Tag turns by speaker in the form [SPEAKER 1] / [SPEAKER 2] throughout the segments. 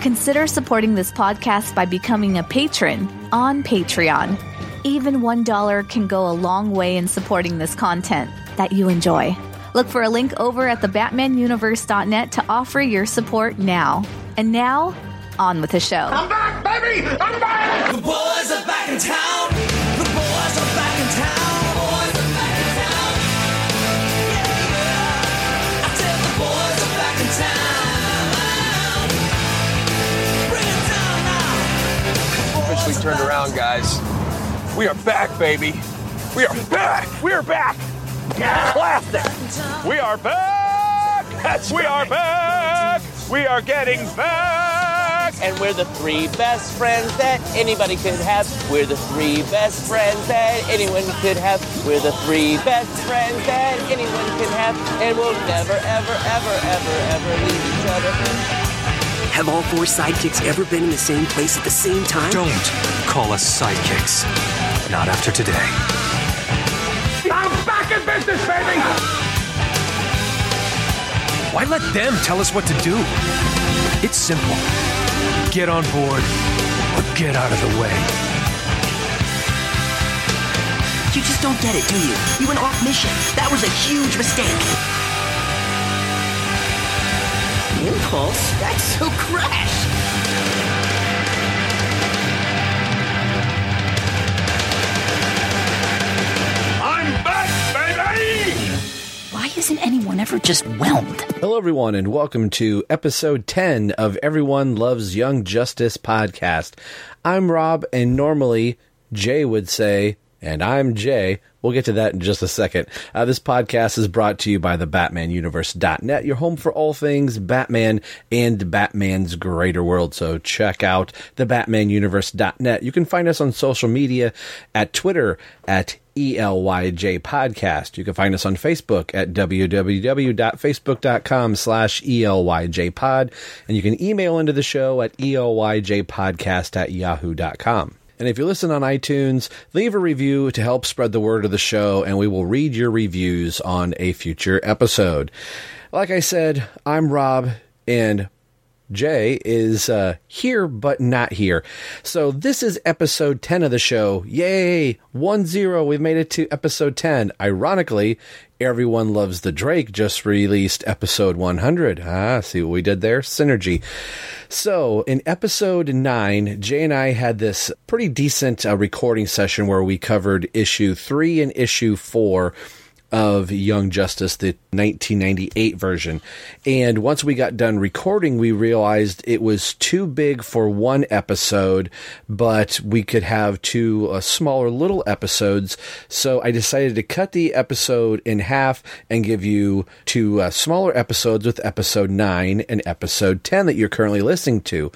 [SPEAKER 1] Consider supporting this podcast by becoming a patron on Patreon. Even $1 can go a long way in supporting this content that you enjoy. Look for a link over at thebatmanuniverse.net to offer your support now. And now, on with the show.
[SPEAKER 2] I'm back, baby! I'm back!
[SPEAKER 3] The boys are back in town.
[SPEAKER 2] Officially turned around, guys. We are back, baby. We are back. We are back. Classic. We are back. That's we are back. We are getting back.
[SPEAKER 4] and we're the three best friends that anybody could have. We're the three best friends that anyone could have. We're the three best friends that anyone can have, and we'll never, ever, ever, ever, ever leave each other.
[SPEAKER 5] Have all four sidekicks ever been in the same place at the same time?
[SPEAKER 6] Don't call us sidekicks. Not after today.
[SPEAKER 2] I'm back in business, baby.
[SPEAKER 6] Why let them tell us what to do? It's simple. Get on board or get out of the way.
[SPEAKER 5] You just don't get it, do you? You went off mission. That was a huge mistake. Impulse? That's so crash.
[SPEAKER 2] I'm back, baby.
[SPEAKER 5] Why isn't anyone ever just whelmed?
[SPEAKER 7] Hello, everyone, and welcome to episode 10 of Everyone Loves Young Justice podcast. I'm Rob, and normally Jay would say, and I'm Jay. We'll get to that in just a second. Uh, this podcast is brought to you by the BatmanUniverse.net, your home for all things Batman and Batman's greater world. So check out the BatmanUniverse.net. You can find us on social media at Twitter at ELYJ Podcast. You can find us on Facebook at www.facebook.com slash ELYJ Pod. And you can email into the show at ELYJPodcast at yahoo.com. And if you listen on iTunes, leave a review to help spread the word of the show, and we will read your reviews on a future episode. Like I said, I'm Rob, and Jay is uh, here but not here. So this is episode 10 of the show. Yay! 1 0. We've made it to episode 10. Ironically, Everyone Loves the Drake just released episode 100. Ah, see what we did there? Synergy. So, in episode 9, Jay and I had this pretty decent uh, recording session where we covered issue 3 and issue 4 of Young Justice, the 1998 version. And once we got done recording, we realized it was too big for one episode, but we could have two uh, smaller little episodes. So I decided to cut the episode in half and give you two uh, smaller episodes with episode 9 and episode 10 that you're currently listening to.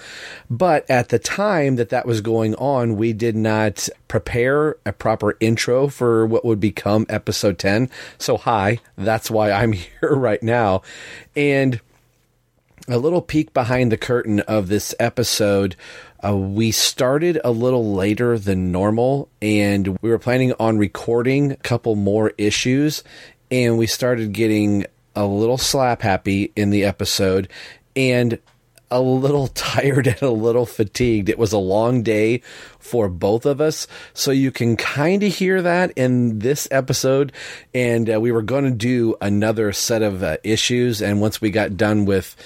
[SPEAKER 7] But at the time that that was going on, we did not prepare a proper intro for what would become episode 10. So, hi, that's why I'm here right now. And a little peek behind the curtain of this episode. Uh, we started a little later than normal, and we were planning on recording a couple more issues, and we started getting a little slap happy in the episode, and a little tired and a little fatigued. It was a long day for both of us. So you can kind of hear that in this episode. And uh, we were going to do another set of uh, issues. And once we got done with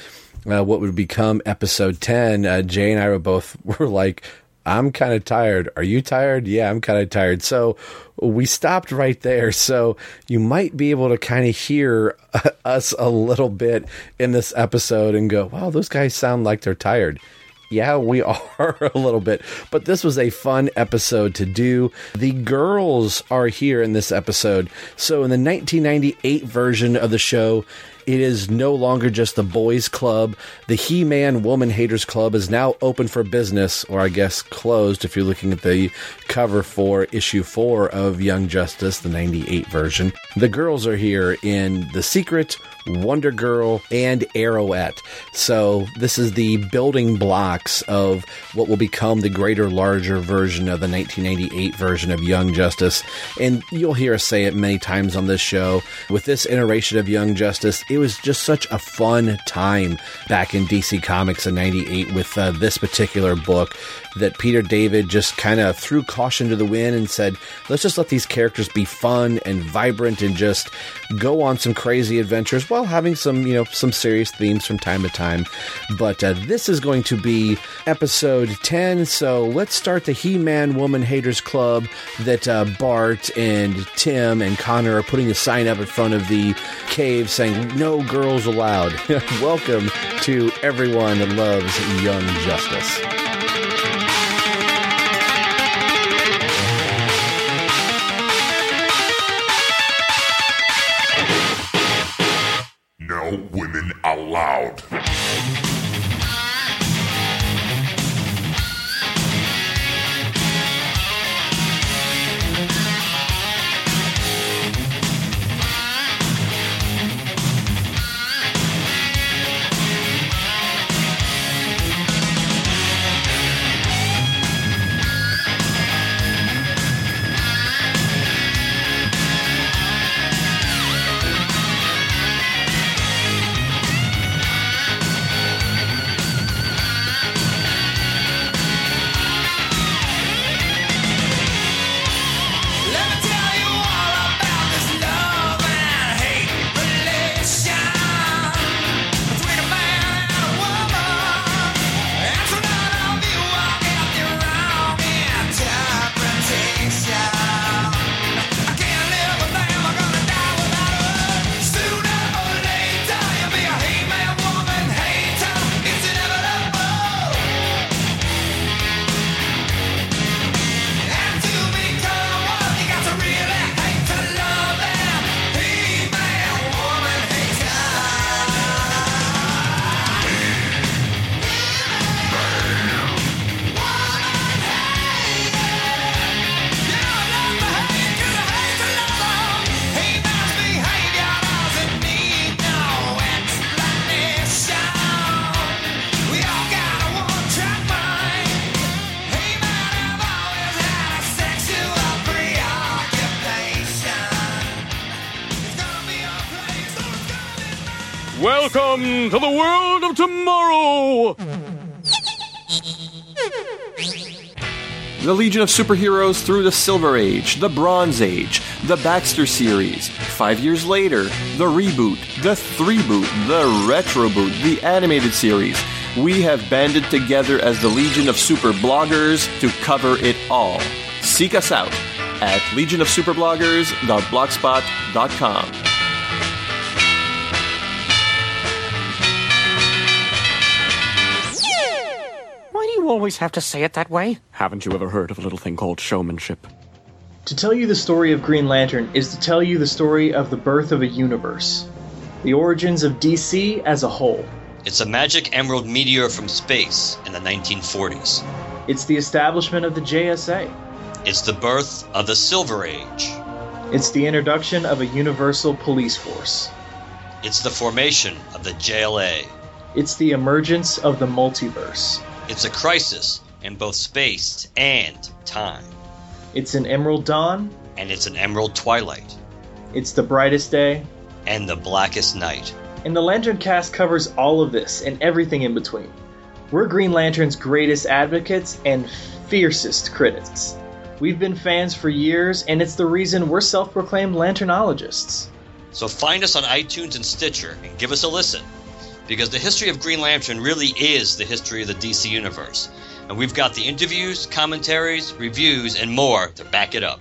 [SPEAKER 7] uh, what would become episode 10, uh, Jay and I were both were like, I'm kind of tired. Are you tired? Yeah, I'm kind of tired. So we stopped right there. So you might be able to kind of hear us a little bit in this episode and go, wow, those guys sound like they're tired. Yeah, we are a little bit, but this was a fun episode to do. The girls are here in this episode. So, in the 1998 version of the show, It is no longer just the boys' club. The He Man Woman Haters Club is now open for business, or I guess closed if you're looking at the cover for issue four of Young Justice, the 98 version. The girls are here in The Secret, Wonder Girl, and Arrowette. So this is the building blocks of what will become the greater, larger version of the 1998 version of Young Justice. And you'll hear us say it many times on this show. With this iteration of Young Justice, it was just such a fun time back in DC Comics in 98 with uh, this particular book that Peter David just kind of threw caution to the wind and said, let's just let these characters be fun and vibrant and just go on some crazy adventures while having some, you know, some serious themes from time to time. But uh, this is going to be episode 10, so let's start the He Man Woman Haters Club that uh, Bart and Tim and Connor are putting a sign up in front of the cave saying, No girls allowed. Welcome to everyone that loves Young Justice.
[SPEAKER 8] Women
[SPEAKER 2] tomorrow.
[SPEAKER 9] The Legion of Superheroes through the Silver Age, the Bronze Age, the Baxter series. Five years later, the reboot, the three boot, the retro boot, the animated series. We have banded together as the Legion of Super Bloggers to cover it all. Seek us out at legionofsuperbloggers.blogspot.com.
[SPEAKER 10] you always have to say it that way? Haven't you ever heard of a little thing called showmanship?
[SPEAKER 11] To tell you the story of Green Lantern is to tell you the story of the birth of a universe, the origins of DC as a whole.
[SPEAKER 12] It's a magic emerald meteor from space in the 1940s.
[SPEAKER 11] It's the establishment of the JSA.
[SPEAKER 12] It's the birth of the Silver Age.
[SPEAKER 11] It's the introduction of a universal police force.
[SPEAKER 12] It's the formation of the JLA.
[SPEAKER 11] It's the emergence of the multiverse.
[SPEAKER 12] It's a crisis in both space and time.
[SPEAKER 11] It's an emerald dawn.
[SPEAKER 12] And it's an emerald twilight.
[SPEAKER 11] It's the brightest day.
[SPEAKER 12] And the blackest night.
[SPEAKER 11] And the Lantern cast covers all of this and everything in between. We're Green Lantern's greatest advocates and fiercest critics. We've been fans for years, and it's the reason we're self proclaimed Lanternologists.
[SPEAKER 12] So find us on iTunes and Stitcher and give us a listen. Because the history of Green Lantern really is the history of the DC Universe. And we've got the interviews, commentaries, reviews, and more to back it up.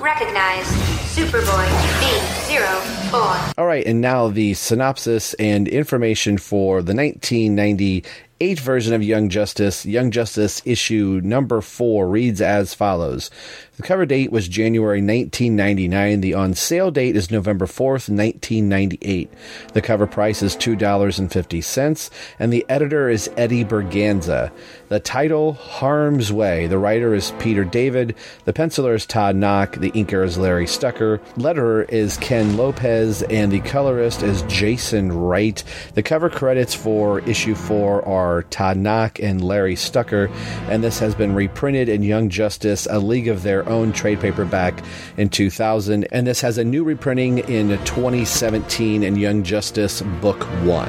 [SPEAKER 13] Recognize Superboy B04.
[SPEAKER 7] All right, and now the synopsis and information for the 1998 version of Young Justice, Young Justice issue number 4, reads as follows. The cover date was January 1999. The on sale date is November 4th, 1998. The cover price is $2.50, and the editor is Eddie Berganza. The title, Harm's Way. The writer is Peter David. The penciler is Todd Nauck. The inker is Larry Stucker. Letterer is Ken Lopez, and the colorist is Jason Wright. The cover credits for issue 4 are Todd Nauck and Larry Stucker, and this has been reprinted in Young Justice, A League of Their Own trade paperback in 2000, and this has a new reprinting in 2017 in Young Justice Book 1.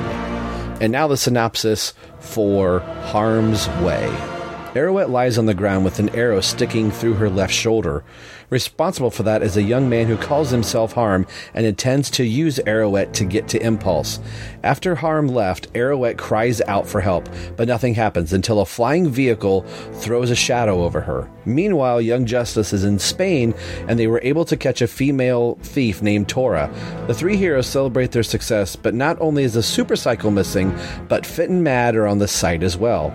[SPEAKER 7] And now the synopsis for Harm's Way. Arrowette lies on the ground with an arrow sticking through her left shoulder. Responsible for that is a young man who calls himself Harm and intends to use Arrowette to get to Impulse. After Harm left, Arrowette cries out for help, but nothing happens until a flying vehicle throws a shadow over her. Meanwhile, Young Justice is in Spain and they were able to catch a female thief named Tora. The three heroes celebrate their success, but not only is the supercycle missing, but Fit and Mad are on the site as well.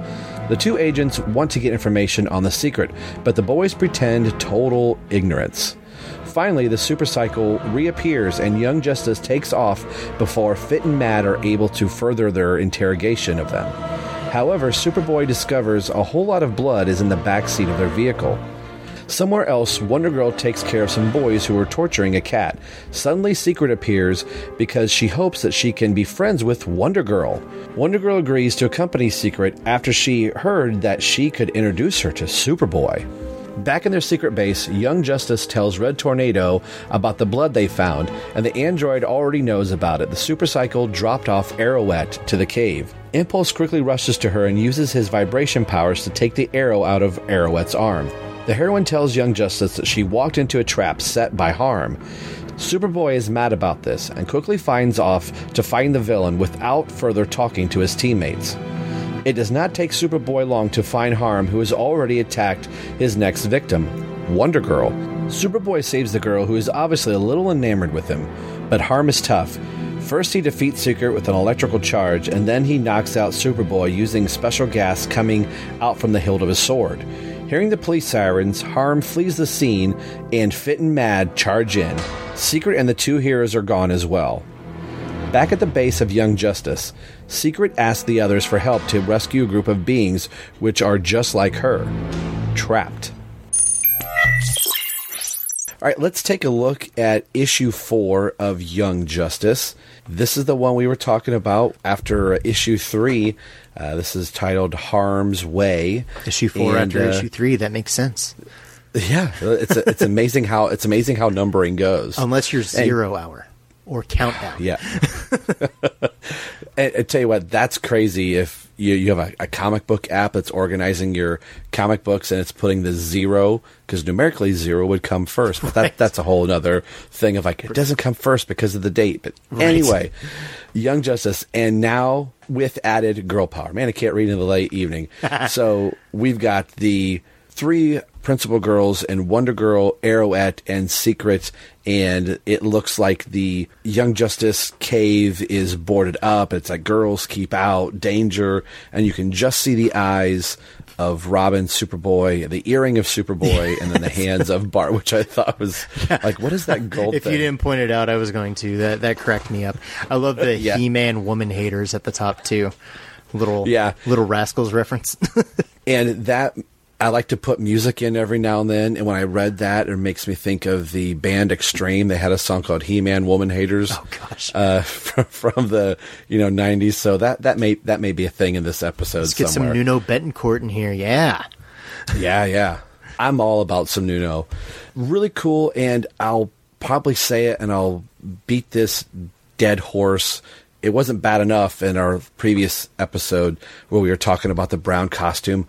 [SPEAKER 7] The two agents want to get information on the secret, but the boys pretend total ignorance. Finally, the supercycle reappears and Young Justice takes off before Fit and Mad are able to further their interrogation of them. However, Superboy discovers a whole lot of blood is in the backseat of their vehicle. Somewhere else, Wonder Girl takes care of some boys who are torturing a cat. Suddenly, Secret appears because she hopes that she can be friends with Wonder Girl. Wonder Girl agrees to accompany Secret after she heard that she could introduce her to Superboy. Back in their secret base, Young Justice tells Red Tornado about the blood they found, and the android already knows about it. The supercycle dropped off Arrowette to the cave. Impulse quickly rushes to her and uses his vibration powers to take the arrow out of Arrowette's arm. The heroine tells Young Justice that she walked into a trap set by Harm. Superboy is mad about this and quickly finds off to find the villain without further talking to his teammates. It does not take Superboy long to find Harm, who has already attacked his next victim, Wonder Girl. Superboy saves the girl, who is obviously a little enamored with him, but Harm is tough. First, he defeats Secret with an electrical charge, and then he knocks out Superboy using special gas coming out from the hilt of his sword. Hearing the police sirens, Harm flees the scene, and Fit and Mad charge in. Secret and the two heroes are gone as well. Back at the base of Young Justice, Secret asks the others for help to rescue a group of beings which are just like her, trapped. All right, let's take a look at issue four of Young Justice. This is the one we were talking about after issue three. Uh, this is titled Harm's Way.
[SPEAKER 14] Issue four
[SPEAKER 7] And,
[SPEAKER 14] after
[SPEAKER 7] uh,
[SPEAKER 14] issue three. That makes sense.
[SPEAKER 7] Yeah, it's it's amazing how it's amazing how numbering goes.
[SPEAKER 14] Unless you're
[SPEAKER 7] And-
[SPEAKER 14] zero hour or countdown.
[SPEAKER 7] Yeah. and, and tell you what, that's crazy if you, you have a, a comic book app that's organizing your comic books and it's putting the zero, because numerically zero would come first. But that, that's a whole other thing of like, it doesn't come first because of the date. But
[SPEAKER 14] Right.
[SPEAKER 7] anyway, Young Justice, and now with added girl power. Man, I can't read in the late evening. so we've got the three principal girls and Wonder Girl, Arrowette, and Secret, and it looks like the Young Justice cave is boarded up. It's like girls keep out, danger, and you can just see the eyes of Robin, Superboy, the earring of Superboy, and then the hands of Bart, which I thought was like, what is that gold
[SPEAKER 14] If
[SPEAKER 7] thing?
[SPEAKER 14] you didn't point it out, I was going to. That that cracked me up. I love the
[SPEAKER 7] Yeah.
[SPEAKER 14] He-Man woman haters at the top too. Little
[SPEAKER 7] Yeah.
[SPEAKER 14] little rascals reference.
[SPEAKER 7] and that I like to put music in every now and then. And when I read that, it makes me think of the band Extreme. They had a song called "He-Man Woman Haters." Oh
[SPEAKER 14] gosh,
[SPEAKER 7] uh, from, from the you know '90s. So that that may that may be a thing in this episode.
[SPEAKER 14] Let's get
[SPEAKER 7] somewhere.
[SPEAKER 14] some Nuno Bettencourt in here. Yeah.
[SPEAKER 7] Yeah, yeah. I'm all about some Nuno. Really cool, and I'll probably say it, and I'll beat this dead horse. It wasn't bad enough in our previous episode where we were talking about the brown costume.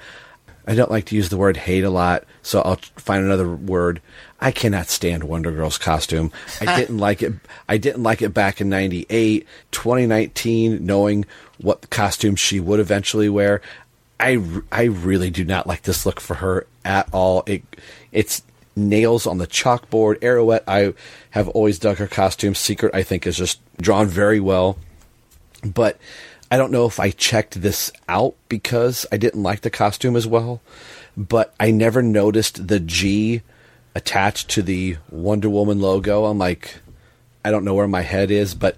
[SPEAKER 7] I don't like to use the word hate a lot, so I'll find another word. I cannot stand Wonder Girl's costume. I didn't like it. I didn't like it back in '98, 2019. Knowing what costume she would eventually wear, I, I really do not like this look for her at all. It it's nails on the chalkboard. Arrowette, I have always dug her costume. Secret, I think, is just drawn very well. But I don't know if I checked this out because I didn't like the costume as well, but I never noticed the G attached to the Wonder Woman logo. I'm like, I don't know where my head is, but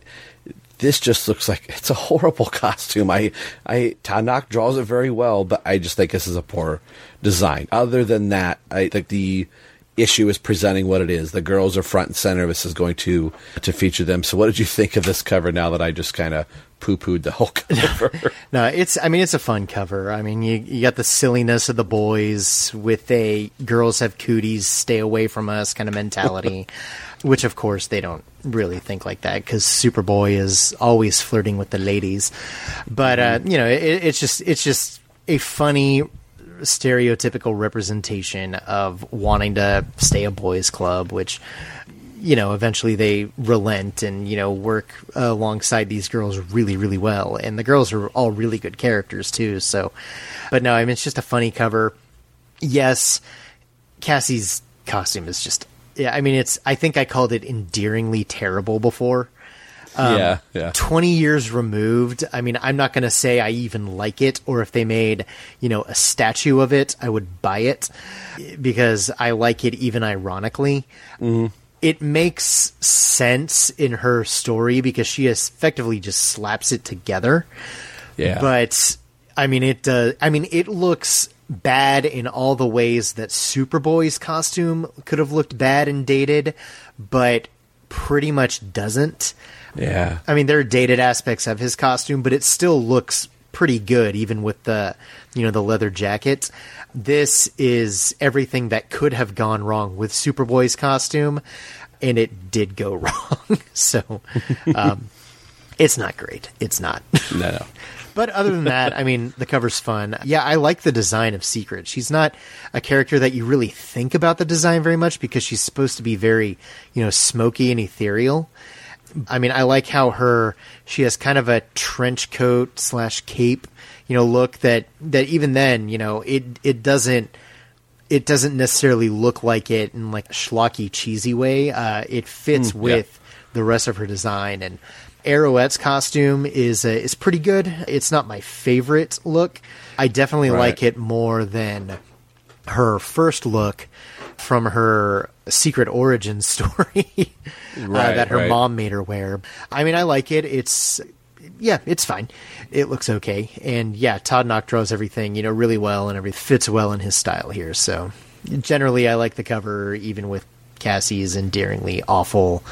[SPEAKER 7] this just looks like it's a horrible costume. I, I Todd Nauck draws it very well, but I just think this is a poor design. Other than that, I think the issue is presenting what it is. The girls are front and center. This is going to to feature them. So, what did you think of this cover? Now that I just kind of poo pooed the whole cover.
[SPEAKER 14] No, it's. I mean, it's a fun cover. I mean, you you got the silliness of the boys with a girls have cooties, stay away from us kind of mentality, which of course they don't really think like that because Superboy is always flirting with the ladies. But uh, you know, it, it's just it's just a funny stereotypical representation of wanting to stay a boys club, which you know eventually they relent and you know work alongside these girls really really well. And the girls are all really good characters too so. But no i mean it's just a funny cover. Yes cassie's costume is just yeah i mean it's i think i called it endearingly terrible before. Um,
[SPEAKER 7] Yeah, yeah.
[SPEAKER 14] 20 years removed i mean i'm not going to say i even like it or if they made you know a statue of it i would buy it because i like it even ironically it makes sense in her story because she effectively just slaps it together
[SPEAKER 7] Yeah.
[SPEAKER 14] but i mean it uh, i mean it looks bad in all the ways that superboy's costume could have looked bad and dated but pretty much doesn't
[SPEAKER 7] yeah.
[SPEAKER 14] I mean, there are dated aspects of his costume, but it still looks pretty good, even with the, you know, the leather jacket. This is everything that could have gone wrong with Superboy's costume, and it did go wrong. so, um, it's not great. It's not.
[SPEAKER 7] No, no.
[SPEAKER 14] But other than that, I mean, the cover's fun. Yeah, I like the design of Secret. She's not a character that you really think about the design very much because she's supposed to be very, you know, smoky and ethereal. I mean, I like how her she has kind of a trench coat slash cape, you know, look that that even then, you know, it it doesn't it doesn't necessarily look like it in like a schlocky cheesy way. Uh, it fits
[SPEAKER 7] Mm, yeah.
[SPEAKER 14] with the rest of her design and Arrowette's costume is uh, is pretty good. It's not my favorite look. I definitely
[SPEAKER 7] Right.
[SPEAKER 14] like it more than her first look from her secret origin story uh,
[SPEAKER 7] Right,
[SPEAKER 14] that her
[SPEAKER 7] right.
[SPEAKER 14] mom made her wear. I mean, I like it. It's yeah, it's fine. It looks okay, and yeah, Todd Nauck draws everything you know really well, and everything fits well in his style here. So generally, I like the cover, even with Cassie's endearingly awful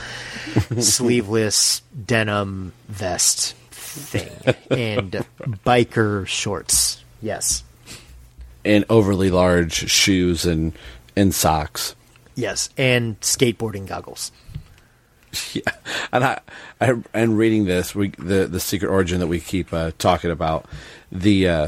[SPEAKER 14] sleeveless denim vest thing and biker shorts. Yes.
[SPEAKER 7] and overly large shoes and and socks.
[SPEAKER 14] Yes, and skateboarding goggles.
[SPEAKER 7] Yeah, and I, I and reading this, we the the secret origin that we keep uh, talking about, the uh,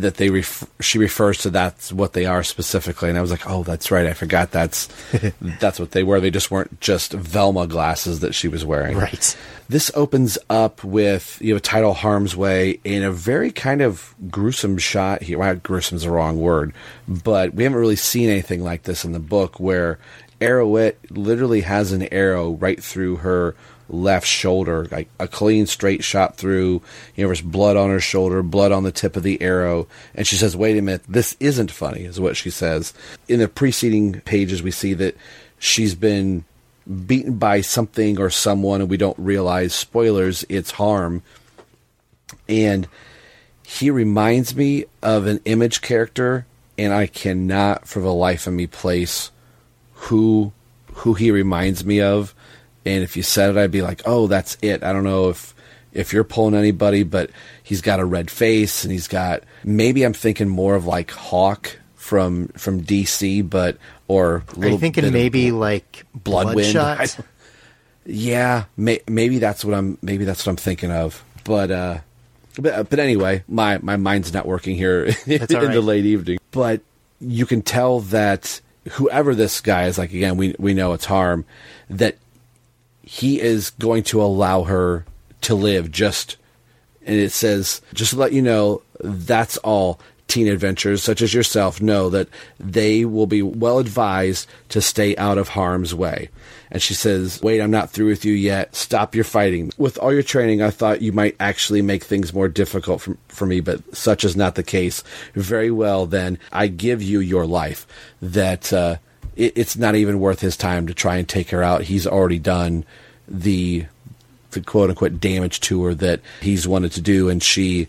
[SPEAKER 7] that they ref- she refers to that's what they are specifically, and I was like, oh, that's right, I forgot that's that's what they were. They just weren't just Velma glasses that she was wearing.
[SPEAKER 14] Right.
[SPEAKER 7] This opens up with you know title Harm's Way in a very kind of gruesome shot here. Well, is the wrong word, but we haven't really seen anything like this in the book where Arrowette literally has an arrow right through her left shoulder, like a clean straight shot through. You know, there's blood on her shoulder, blood on the tip of the arrow, and she says, "Wait a minute, this isn't funny," is what she says. In the preceding pages, we see that she's been beaten by something or someone, and we don't realize spoilers. It's harm, and he reminds me of an image character, and I cannot, for the life of me, place who who he reminds me of. And if you said it, I'd be like, "Oh, that's it." I don't know if if you're pulling anybody, but he's got a red face, and he's got maybe I'm thinking more of like Hawk from from DC, but or a
[SPEAKER 14] Are you thinking maybe like
[SPEAKER 7] Bloodwind? I- yeah, may, maybe that's what I'm. Maybe that's what I'm thinking of. But uh, but but anyway, my my mind's not working here in
[SPEAKER 14] all
[SPEAKER 7] the late evening. But you can tell that whoever this guy is, like again, we we know it's harm. That he is going to allow her to live. Just and it says, just to let you know, that's all. teen adventures, such as yourself, know that they will be well advised to stay out of harm's way. And she says, Wait, I'm not through with you yet. Stop your fighting. With all your training, I thought you might actually make things more difficult for, for me, but such is not the case. Very well, then, I give you your life. That uh, it, it's not even worth his time to try and take her out. He's already done the the quote unquote damage to her that he's wanted to do, and she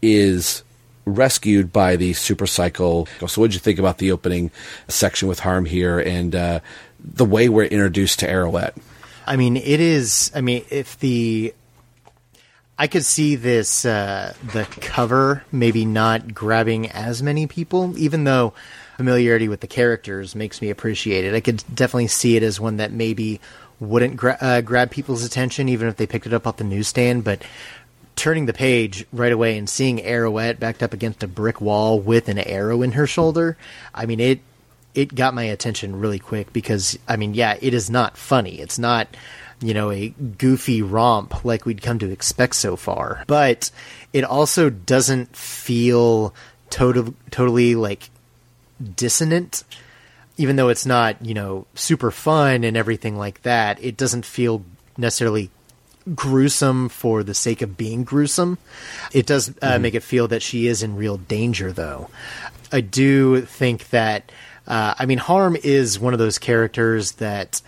[SPEAKER 7] is rescued by the super cycle. So, what did you think about the opening section with Harm here and uh, the way we're introduced to Arrowette?
[SPEAKER 14] I mean, it is. I mean, if the I could see this uh, the cover maybe not grabbing as many people, even though familiarity with the characters makes me appreciate it. I could definitely see it as one that maybe wouldn't gra- uh, grab people's attention, even if they picked it up off the newsstand. But turning the page right away and seeing Arrowette backed up against a brick wall with an arrow in her shoulder, I mean it it got my attention really quick because I mean, yeah, it is not funny. It's not you know a goofy romp like we'd come to expect so far, but it also doesn't feel total, totally like dissonant. Even though it's not, you know, super fun and everything like that, it doesn't feel necessarily gruesome for the sake of being gruesome. It does uh,
[SPEAKER 15] Mhm.
[SPEAKER 14] make it feel that she is in real danger, though. I do think that, uh, I mean, Harm is one of those characters that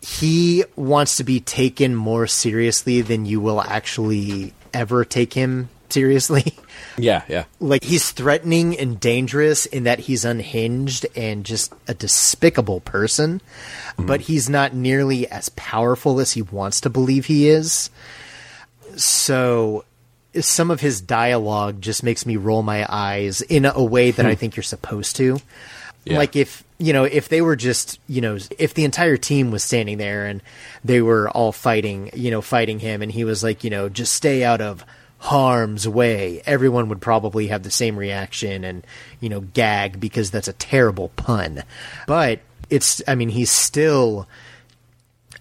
[SPEAKER 14] he wants to be taken more seriously than you will actually ever take him seriously.
[SPEAKER 7] Yeah, yeah.
[SPEAKER 14] like he's threatening and dangerous in that he's unhinged and just a despicable person, mm-hmm. but he's not nearly as powerful as he wants to believe he is. So some of his dialogue just makes me roll my eyes in a way that I think you're supposed to.
[SPEAKER 7] Yeah.
[SPEAKER 14] Like if you know if they were just you know if the entire team was standing there and they were all fighting you know fighting him and he was like you know just stay out of harm's way everyone would probably have the same reaction and you know gag because that's a terrible pun. But it's i mean he's still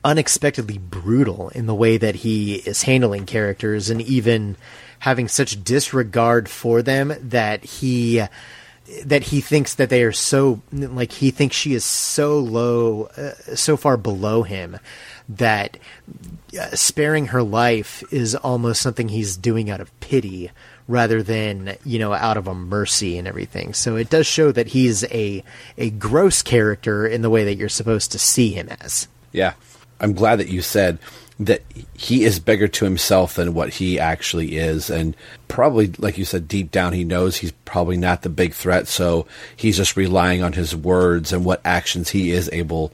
[SPEAKER 14] unexpectedly brutal in the way that he is handling characters and even having such disregard for them that he that he thinks that they are so like he thinks she is so low uh, so far below him that uh, sparing her life is almost something he's doing out of pity rather than you know out of a mercy and everything so it does show that he's a a gross character in the way that you're supposed to see him as
[SPEAKER 7] Yeah. I'm glad that you said that he is bigger to himself than what he actually is. And probably, like you said, deep down, he knows he's probably not the big threat. So he's just relying on his words and what actions he is able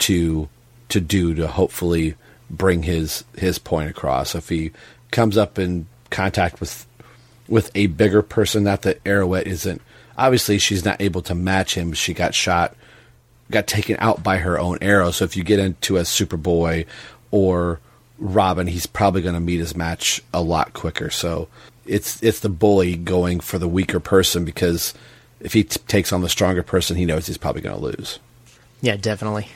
[SPEAKER 7] to to do to hopefully bring his his point across. If he comes up in contact with with a bigger person, that Arrowette isn't. Obviously, she's not able to match him. She got shot got taken out by her own arrow. So if you get into a Superboy or Robin, he's probably going to meet his match a lot quicker. So it's it's the bully going for the weaker person because if he t- takes on the stronger person, he knows he's probably going to lose.
[SPEAKER 14] yeah definitely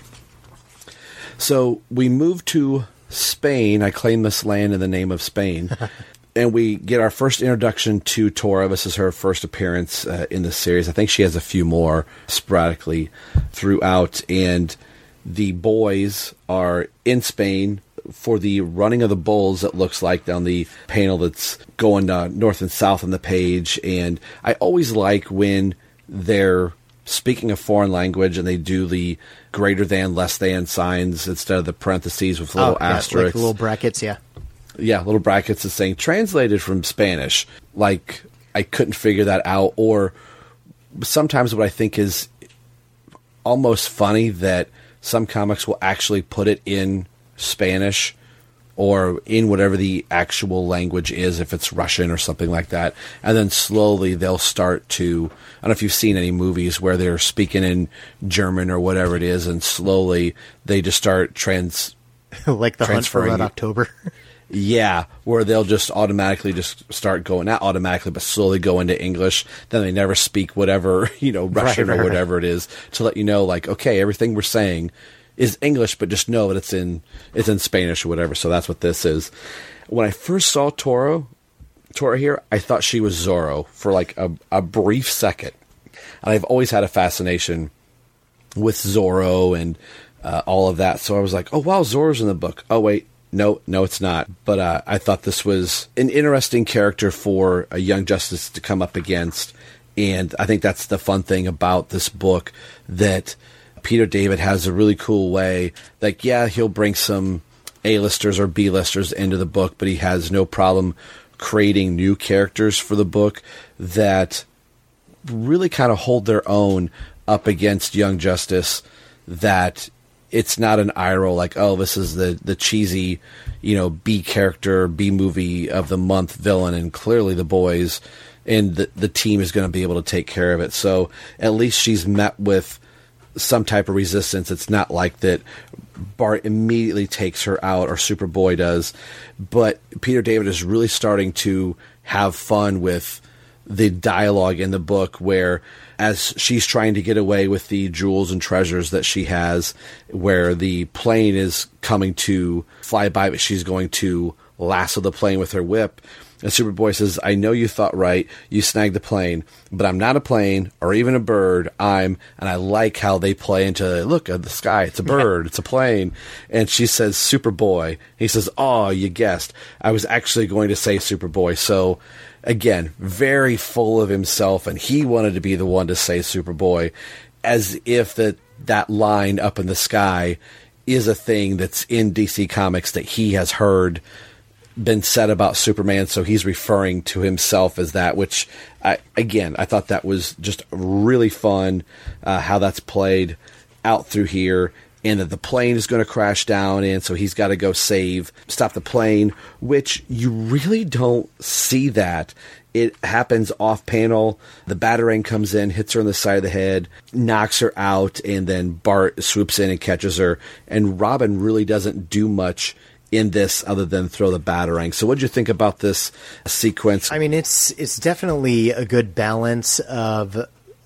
[SPEAKER 7] So we move to Spain. I claim this land in the name of Spain. and we get our first introduction to Tora. This is her first appearance uh, in the series. I think she has a few more sporadically throughout. And the boys are in Spain for the running of the bulls, it looks like, down the panel that's going uh, north and south on the page. And I always like when they're speaking a foreign language and they do the greater than, less than signs instead of the parentheses with little
[SPEAKER 14] Oh, yeah,
[SPEAKER 7] asterisks
[SPEAKER 14] like little brackets yeah
[SPEAKER 7] yeah, little brackets is saying translated from Spanish. Like I couldn't figure that out. Or sometimes what I think is almost funny that some comics will actually put it in Spanish or in whatever the actual language is, if it's Russian or something like that. And then slowly they'll start to, I don't know if you've seen any movies where they're speaking in German or whatever it is, and slowly they just start trans.
[SPEAKER 14] like the hunt for red october
[SPEAKER 7] Yeah, where they'll just automatically just start going, not automatically, but slowly go into English. Then they never speak whatever, you know, Russian
[SPEAKER 14] right,
[SPEAKER 7] or
[SPEAKER 14] right.
[SPEAKER 7] whatever it is to let you know, like, okay, everything we're saying is English, but just know that it's in, it's in Spanish or whatever. So that's what this is. When I first saw Toro, Toro here, I thought she was Zorro for like a, a brief second. And I've always had a fascination with Zorro and uh, all of that. So I was like, oh, wow, Zorro's in the book. Oh, wait. No, no, it's not. But uh, I thought this was an interesting character for a young Justice to come up against. And I think that's the fun thing about this book that Peter David has a really cool way. Like, yeah, he'll bring some A-listers or B-listers into the book, but he has no problem creating new characters for the book that really kind of hold their own up against Young Justice. That it's not an eye roll like, oh, this is the the cheesy, you know, B character, B movie of the month villain, and clearly the boys and the the team is going to be able to take care of it. So at least she's met with some type of resistance. It's not like that Bart immediately takes her out or Superboy does, but Peter David is really starting to have fun with the dialogue in the book where as she's trying to get away with the jewels and treasures that she has where the plane is coming to fly by but she's going to lasso the plane with her whip and Superboy says, I know you thought right. You snagged the plane, but I'm not a plane or even a bird. I'm, and I like how they play into, look at the sky. It's a bird. It's a plane. And she says, Superboy. He says, Oh, you guessed. I was actually going to say Superboy. So again, very full of himself. And he wanted to be the one to say Superboy as if that, that line up in the sky is a thing that's in DC Comics that he has heard been said about Superman, so he's referring to himself as that. Which, I, again, I thought that was just really fun uh, how that's played out through here, and that the plane is going to crash down, and so he's got to go save, stop the plane. Which you really don't see that. It happens off panel. The batarang comes in, hits her on the side of the head, knocks her out, and then Bart swoops in and catches her. And Robin really doesn't do much in this other than throw the batarang. So, what did you think about this sequence?
[SPEAKER 14] I mean, it's it's definitely a good balance of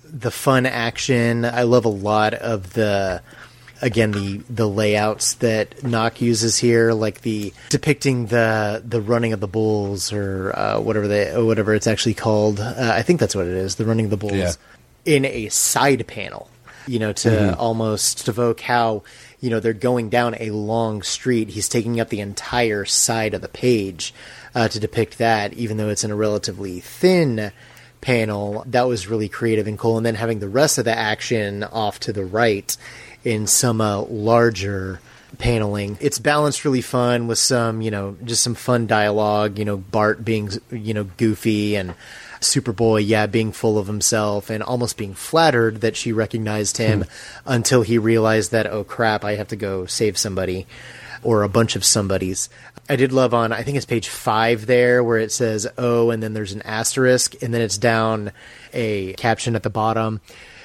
[SPEAKER 14] the fun action. I love a lot of the again the the layouts that Nauck uses here, like the depicting the the running of the bulls or uh, whatever they or whatever it's actually called. Uh, I think that's what it is, the running of the bulls
[SPEAKER 7] Yeah.
[SPEAKER 14] in a side panel. You know, to
[SPEAKER 7] Mhm.
[SPEAKER 14] almost evoke how you know they're going down a long street. He's taking up the entire side of the page uh, to depict that, even though it's in a relatively thin panel. That was really creative and cool. And then having the rest of the action off to the right in some uh, larger paneling. It's balanced really fun with some, you know, just some fun dialogue, you know, Bart being, you know, goofy and Superboy, yeah, being full of himself and almost being flattered that she recognized him hmm. until he realized that, oh crap, I have to go save somebody or a bunch of somebodies. I did love on, I think it's page five there where it says oh, and then there's an asterisk, and then it's down a caption at the bottom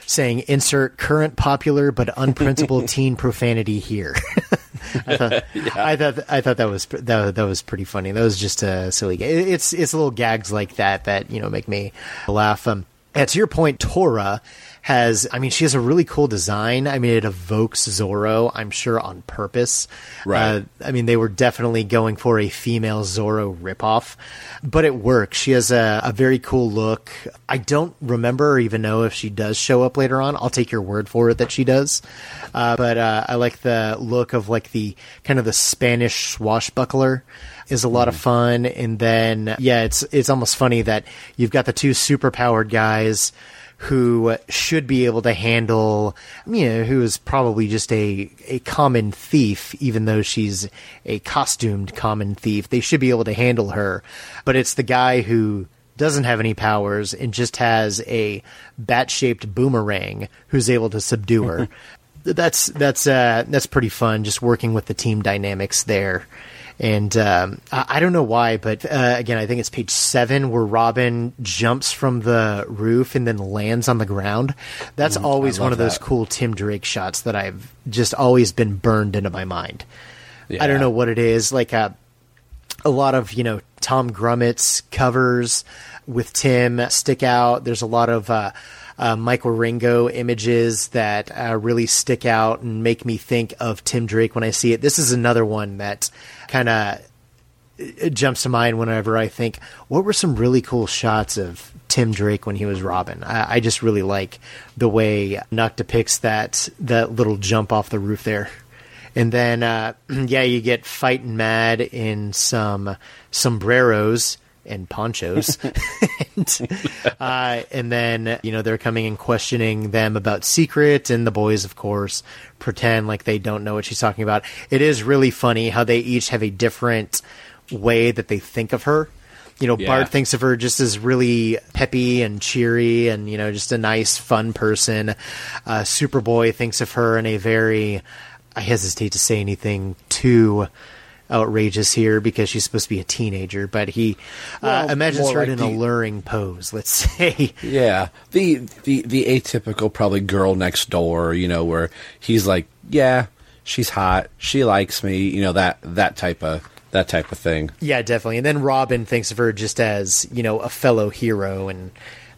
[SPEAKER 14] saying insert current popular but unprincipled teen profanity here. I thought, I thought I thought that was that, that was pretty funny. That was just a silly. ga- It's it's little gags like that that you know make me laugh. Um, and to your point, Tora has. I mean, she has a really cool design. I mean, it evokes Zorro. I'm sure on purpose.
[SPEAKER 7] Right.
[SPEAKER 14] Uh, I mean, they were definitely going for a female Zorro ripoff, but it works. She has a, a very cool look. I don't remember or even know if she does show up later on. I'll take your word for it that she does. Uh, but uh, I like the look of like the kind of the Spanish swashbuckler is a lot of fun. And then yeah, it's it's almost funny that you've got the two superpowered guys who should be able to handle, you know, who is probably just a, a common thief, even though she's a costumed common thief. They should be able to handle her. But it's the guy who doesn't have any powers and just has a bat shaped boomerang who's able to subdue her. that's that's uh, that's pretty fun. Just working with the team dynamics there. And um, I, I don't know why, but uh, again, I think it's page seven where Robin jumps from the roof and then lands on the ground. That's
[SPEAKER 7] Mm,
[SPEAKER 14] always one of those
[SPEAKER 7] that.
[SPEAKER 14] cool Tim Drake shots that I've just always been burned into my mind. I don't know what it is. Like uh, a lot of you know Tom Grummett's covers with Tim stick out. There's a lot of uh, uh, Mike Wieringo images that uh, really stick out and make me think of Tim Drake when I see it. This is another one that kind of jumps to mind whenever I think what were some really cool shots of Tim Drake when he was Robin. I, I just really like the way Nauck depicts that that little jump off the roof there. And then, uh, yeah, you get fighting mad in some sombreros and ponchos. and, uh, and then, you know, they're coming and questioning them about Secret, and the boys, of course, pretend like they don't know what she's talking about. It is really funny how they each have a different way that they think of her. You know,
[SPEAKER 7] Yeah.
[SPEAKER 14] Bart thinks of her just as really peppy and cheery and, you know, just a nice, fun person. Uh, Superboy thinks of her in a very, I hesitate to say anything too outrageous here because she's supposed to be a teenager, but he uh, imagines her
[SPEAKER 7] like
[SPEAKER 14] in
[SPEAKER 7] the-
[SPEAKER 14] an alluring pose, let's say.
[SPEAKER 7] Yeah, the the the atypical probably girl next door, you know, where he's like, yeah, she's hot, she likes me, you know that that type of that type of thing.
[SPEAKER 14] Yeah, definitely. And then Robin thinks of her just as, you know, a fellow hero and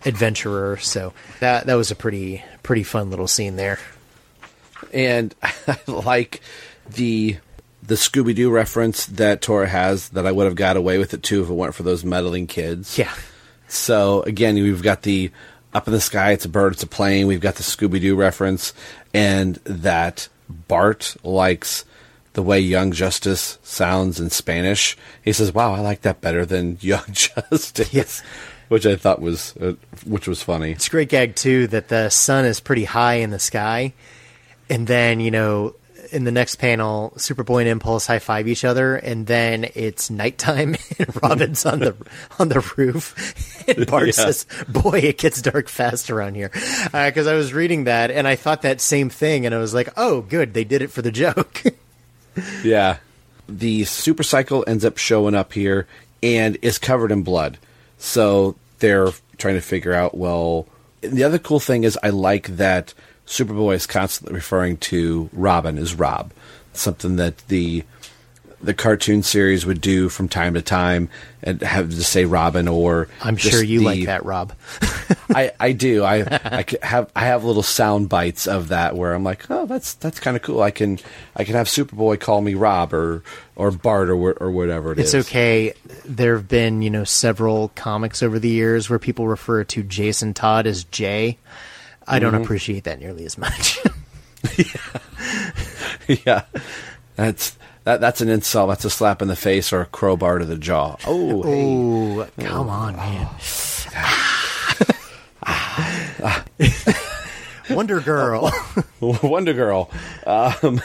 [SPEAKER 14] adventurer. So that that was a pretty pretty fun little scene there.
[SPEAKER 7] And I like the the Scooby Doo reference that Tora has that I would have got away with it too if it weren't for those meddling kids.
[SPEAKER 14] Yeah.
[SPEAKER 7] So again, we've got the up in the sky, it's a bird, it's a plane. We've got the Scooby Doo reference, and that Bart likes the way Young Justice sounds in Spanish. He says, "Wow, I like that better than Young Justice."
[SPEAKER 14] Yes.
[SPEAKER 7] which I thought was uh, which was funny.
[SPEAKER 14] It's a great gag too that the sun is pretty high in the sky, and then you know in the next panel, Superboy and Impulse high five each other, and then it's nighttime and Robin's on the on the roof, and Bart
[SPEAKER 7] Yeah.
[SPEAKER 14] says, "Boy, it gets dark fast around here," uh, because I was reading that and I thought that same thing, and I was like, "Oh, good, they did it for the joke."
[SPEAKER 7] Yeah. The super cycle ends up showing up here and is covered in blood. So they're trying to figure out, well, the other cool thing is I like that Superboy is constantly referring to Robin as Rob. Something that the the cartoon series would do from time to time and have to say Robin or
[SPEAKER 14] I'm sure you
[SPEAKER 7] the-
[SPEAKER 14] like that, Rob.
[SPEAKER 7] I, I do. I I have I have little sound bites of that where I'm like, oh, that's that's kind of cool. I can I can have Superboy call me Rob or or Bart or or whatever it is.
[SPEAKER 14] It's okay. There have been, you know, several comics over the years where people refer to Jason Todd as Jay. I don't
[SPEAKER 7] Mhm.
[SPEAKER 14] appreciate that nearly as much.
[SPEAKER 7] yeah, that's that that's an insult. That's a slap in the face or a crowbar to the jaw. Oh, hey.
[SPEAKER 14] Ooh, come on, man. Wonder Girl.
[SPEAKER 7] Wonder Girl. Um,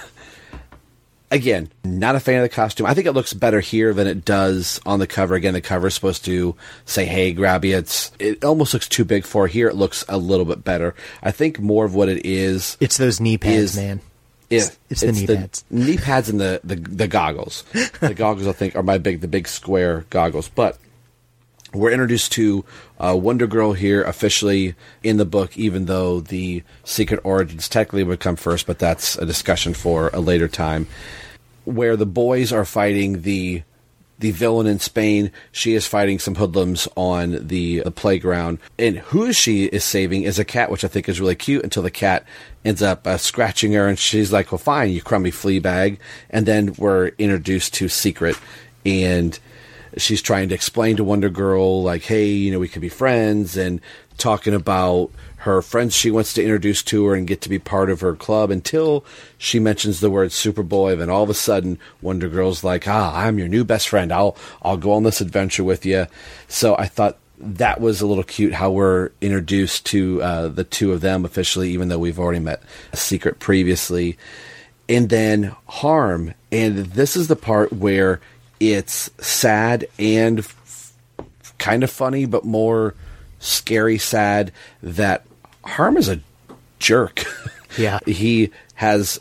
[SPEAKER 7] again, not a fan of the costume. I think it looks better here than it does on the cover. Again, the cover is supposed to say, "Hey, grabby." It's it almost looks too big for here. It looks a little bit better. I think more of what it is.
[SPEAKER 14] It's those knee pads,
[SPEAKER 7] is-
[SPEAKER 14] man.
[SPEAKER 7] Yeah,
[SPEAKER 14] It's the knee pads.
[SPEAKER 7] knee pads and the, the the goggles. the goggles, I think, are my big the big square goggles. But we're introduced to uh, Wonder Girl here officially in the book, even though the secret origins technically would come first, but that's a discussion for a later time. Where the boys are fighting the the villain in Spain, she is fighting some hoodlums on the, the playground. And who she is saving is a cat, which I think is really cute until the cat ends up uh, scratching her. And she's like, well, fine, you crummy flea bag. And then we're introduced to Secret. And she's trying to explain to Wonder Girl, like, hey, you know, we could be friends. And talking about her friends she wants to introduce to her and get to be part of her club until she mentions the word Superboy. Then all of a sudden, Wonder Girl's like, "Ah, I'm your new best friend. I'll I'll go on this adventure with you." So I thought that was a little cute how we're introduced to uh, the two of them officially, even though we've already met a Secret previously. And then Harm, and this is the part where it's sad and f- kind of funny, but more scary sad that Harm is a jerk.
[SPEAKER 14] Yeah.
[SPEAKER 7] he has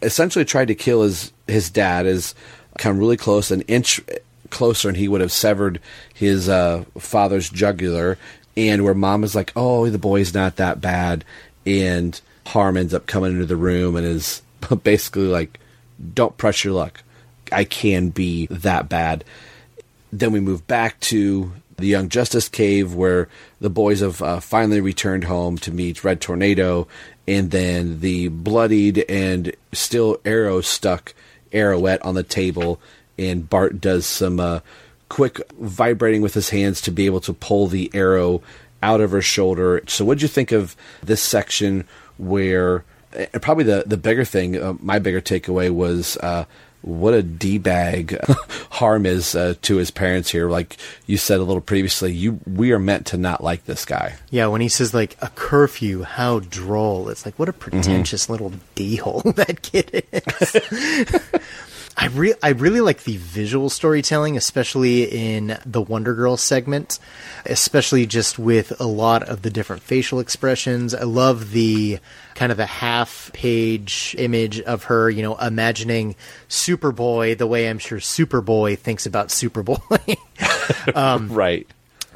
[SPEAKER 7] essentially tried to kill his his dad is come really close an inch closer and he would have severed his uh, father's jugular and where mom is like oh the boy's not that bad and harm ends up coming into the room and is basically like don't press your luck i can be that bad then we move back to the Young Justice Cave, where the boys have uh, finally returned home to meet Red Tornado, and then the bloodied and still arrow stuck Arrowette on the table and Bart does some uh, quick vibrating with his hands to be able to pull the arrow out of her shoulder. So, what'd you think of this section where? And probably the the bigger thing, uh, my bigger takeaway was. What a d bag harm is uh, to his parents here. Like you said a little previously, you we are meant to not like this guy.
[SPEAKER 14] Yeah, when he says like a curfew, how droll! It's like what a pretentious little d hole that kid is. I re- I really like the visual storytelling, especially in the Wonder Girl segment, especially just with a lot of the different facial expressions. I love the kind of a half page image of her, you know, imagining Superboy the way I'm sure Superboy thinks about Superboy. um,
[SPEAKER 7] right.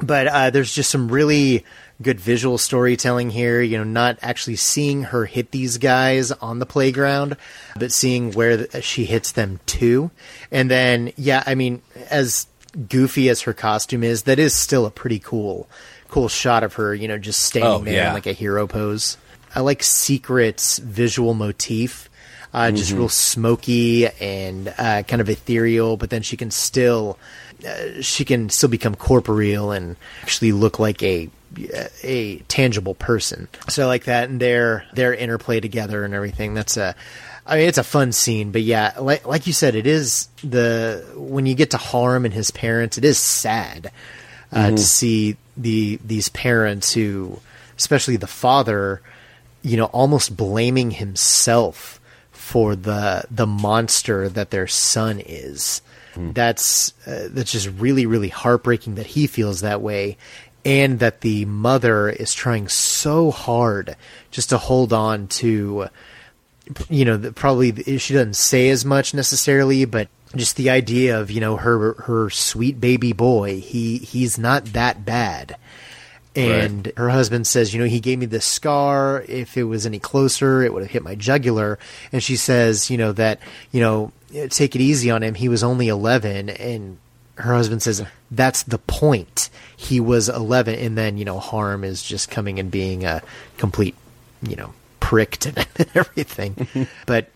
[SPEAKER 14] but uh, there's just some really good visual storytelling here. You know, not actually seeing her hit these guys on the playground, but seeing where th- she hits them too. And then, yeah, I mean, as goofy as her costume is, that is still a pretty cool, cool shot of her. You know, just standing
[SPEAKER 7] Oh,
[SPEAKER 14] there
[SPEAKER 7] yeah.
[SPEAKER 14] in like a hero pose. I like Secret's visual motif. Uh, just
[SPEAKER 7] Mhm.
[SPEAKER 14] real smoky and uh, kind of ethereal, but then she can still uh, she can still become corporeal and actually look like a a tangible person. So like that, and their their interplay together and everything. That's a, I mean, it's a fun scene. But yeah, like like you said, it is the when you get to Harm and his parents, it is sad uh,
[SPEAKER 7] Mhm.
[SPEAKER 14] to see the these parents who, especially the father, you know, almost blaming himself for the the monster that their son is. That's uh, that's just really really heartbreaking that he feels that way, and that the mother is trying so hard just to hold on to. You know, the, probably she doesn't say as much necessarily, but just the idea of you know her her sweet baby boy. He he's not that bad. And her husband says, you know, he gave me this scar. If it was any closer, it would have hit my jugular. And she says, you know, that, you know, take it easy on him. He was only 11. And her husband says, that's the point. He was 11. And then, you know, Harm is just coming and being a complete, you know, prick to everything. but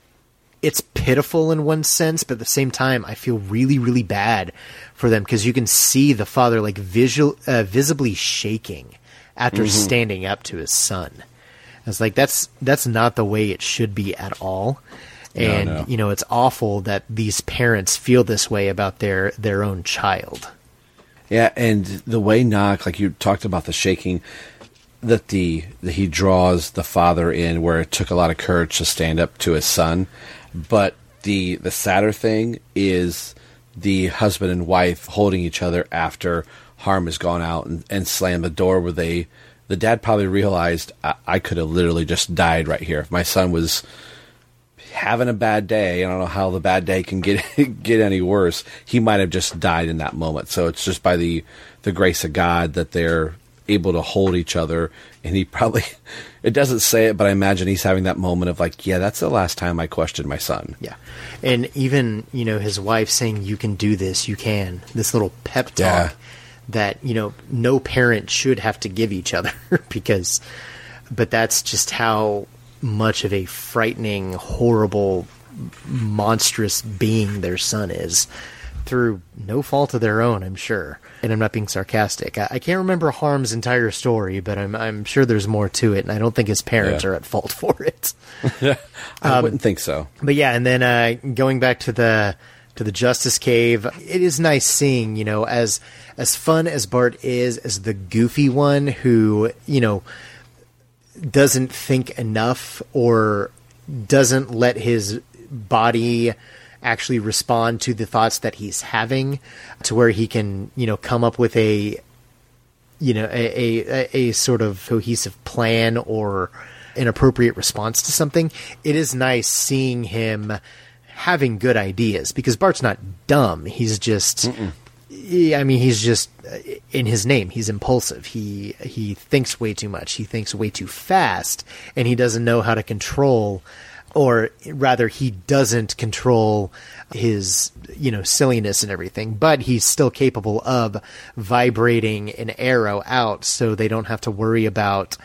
[SPEAKER 14] it's pitiful in one sense, but at the same time, I feel really, really bad for them because you can see the father like visual, uh, visibly shaking after
[SPEAKER 7] Mhm.
[SPEAKER 14] standing up to his son. It's like that's that's not the way it should be at all, and
[SPEAKER 7] no.
[SPEAKER 14] you know it's awful that these parents feel this way about their their own child.
[SPEAKER 7] Yeah, and the way Nauck, like you talked about the shaking, that the that he draws the father in, where it took a lot of courage to stand up to his son, but the the sadder thing is the husband and wife holding each other after Harm has gone out and, and slammed the door, where they the dad probably realized I, I could have literally just died right here if my son was having a bad day. I don't know how the bad day can get get any worse. He might have just died in that moment. So it's just by the the grace of God that they're able to hold each other. And he probably it doesn't say it, but I imagine he's having that moment of like, yeah, that's the last time I questioned my son.
[SPEAKER 14] Yeah, and even you know his wife saying, "You can do this. You can." This little pep talk
[SPEAKER 7] Yeah.
[SPEAKER 14] that you know no parent should have to give each other because, but that's just how much of a frightening, horrible, monstrous being their son is through no fault of their own, I'm sure. And I'm not being sarcastic. I, I can't remember Harm's entire story, but I'm I'm sure there's more to it, and I don't think his parents
[SPEAKER 7] Yeah.
[SPEAKER 14] are at fault for it.
[SPEAKER 7] yeah, I
[SPEAKER 14] Um,
[SPEAKER 7] wouldn't think so.
[SPEAKER 14] But yeah, and then uh, going back to the to the Justice Cave, it is nice seeing you know as as fun as Bart is as the goofy one who you know doesn't think enough or doesn't let his body actually respond to the thoughts that he's having to where he can you know come up with a you know a, a, a sort of cohesive plan or an appropriate response to something it is nice seeing him having good ideas because bart's not dumb. He's just Yeah, I mean, he's just in his name. He's impulsive. He he thinks way too much. He thinks way too fast, and he doesn't know how to control, or rather, he doesn't control his you know silliness and everything. But he's still capable of vibrating an arrow out, so they don't have to worry about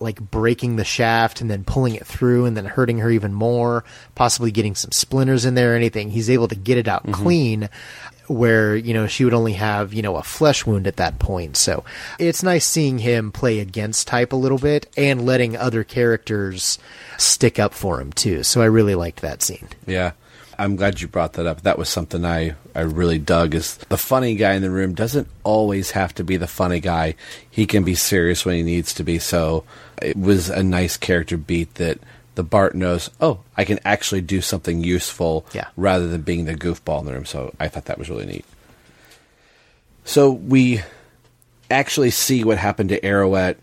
[SPEAKER 14] like breaking the shaft and then pulling it through and then hurting her even more, possibly getting some splinters in there or anything. He's able to get it out mm-hmm. clean where, you know, she would only have, you know, a flesh wound at that point. So it's nice seeing him play against type a little bit and letting other characters stick up for him too. So I really liked that scene.
[SPEAKER 7] Yeah. I'm glad you brought that up. That was something I, I really dug is the funny guy in the room doesn't always have to be the funny guy. He can be serious when he needs to be. So it was a nice character beat that the Bart knows, oh, I can actually do something useful
[SPEAKER 14] Yeah.
[SPEAKER 7] rather than being the goofball in the room. So I thought that was really neat. So we actually see what happened to Arrowette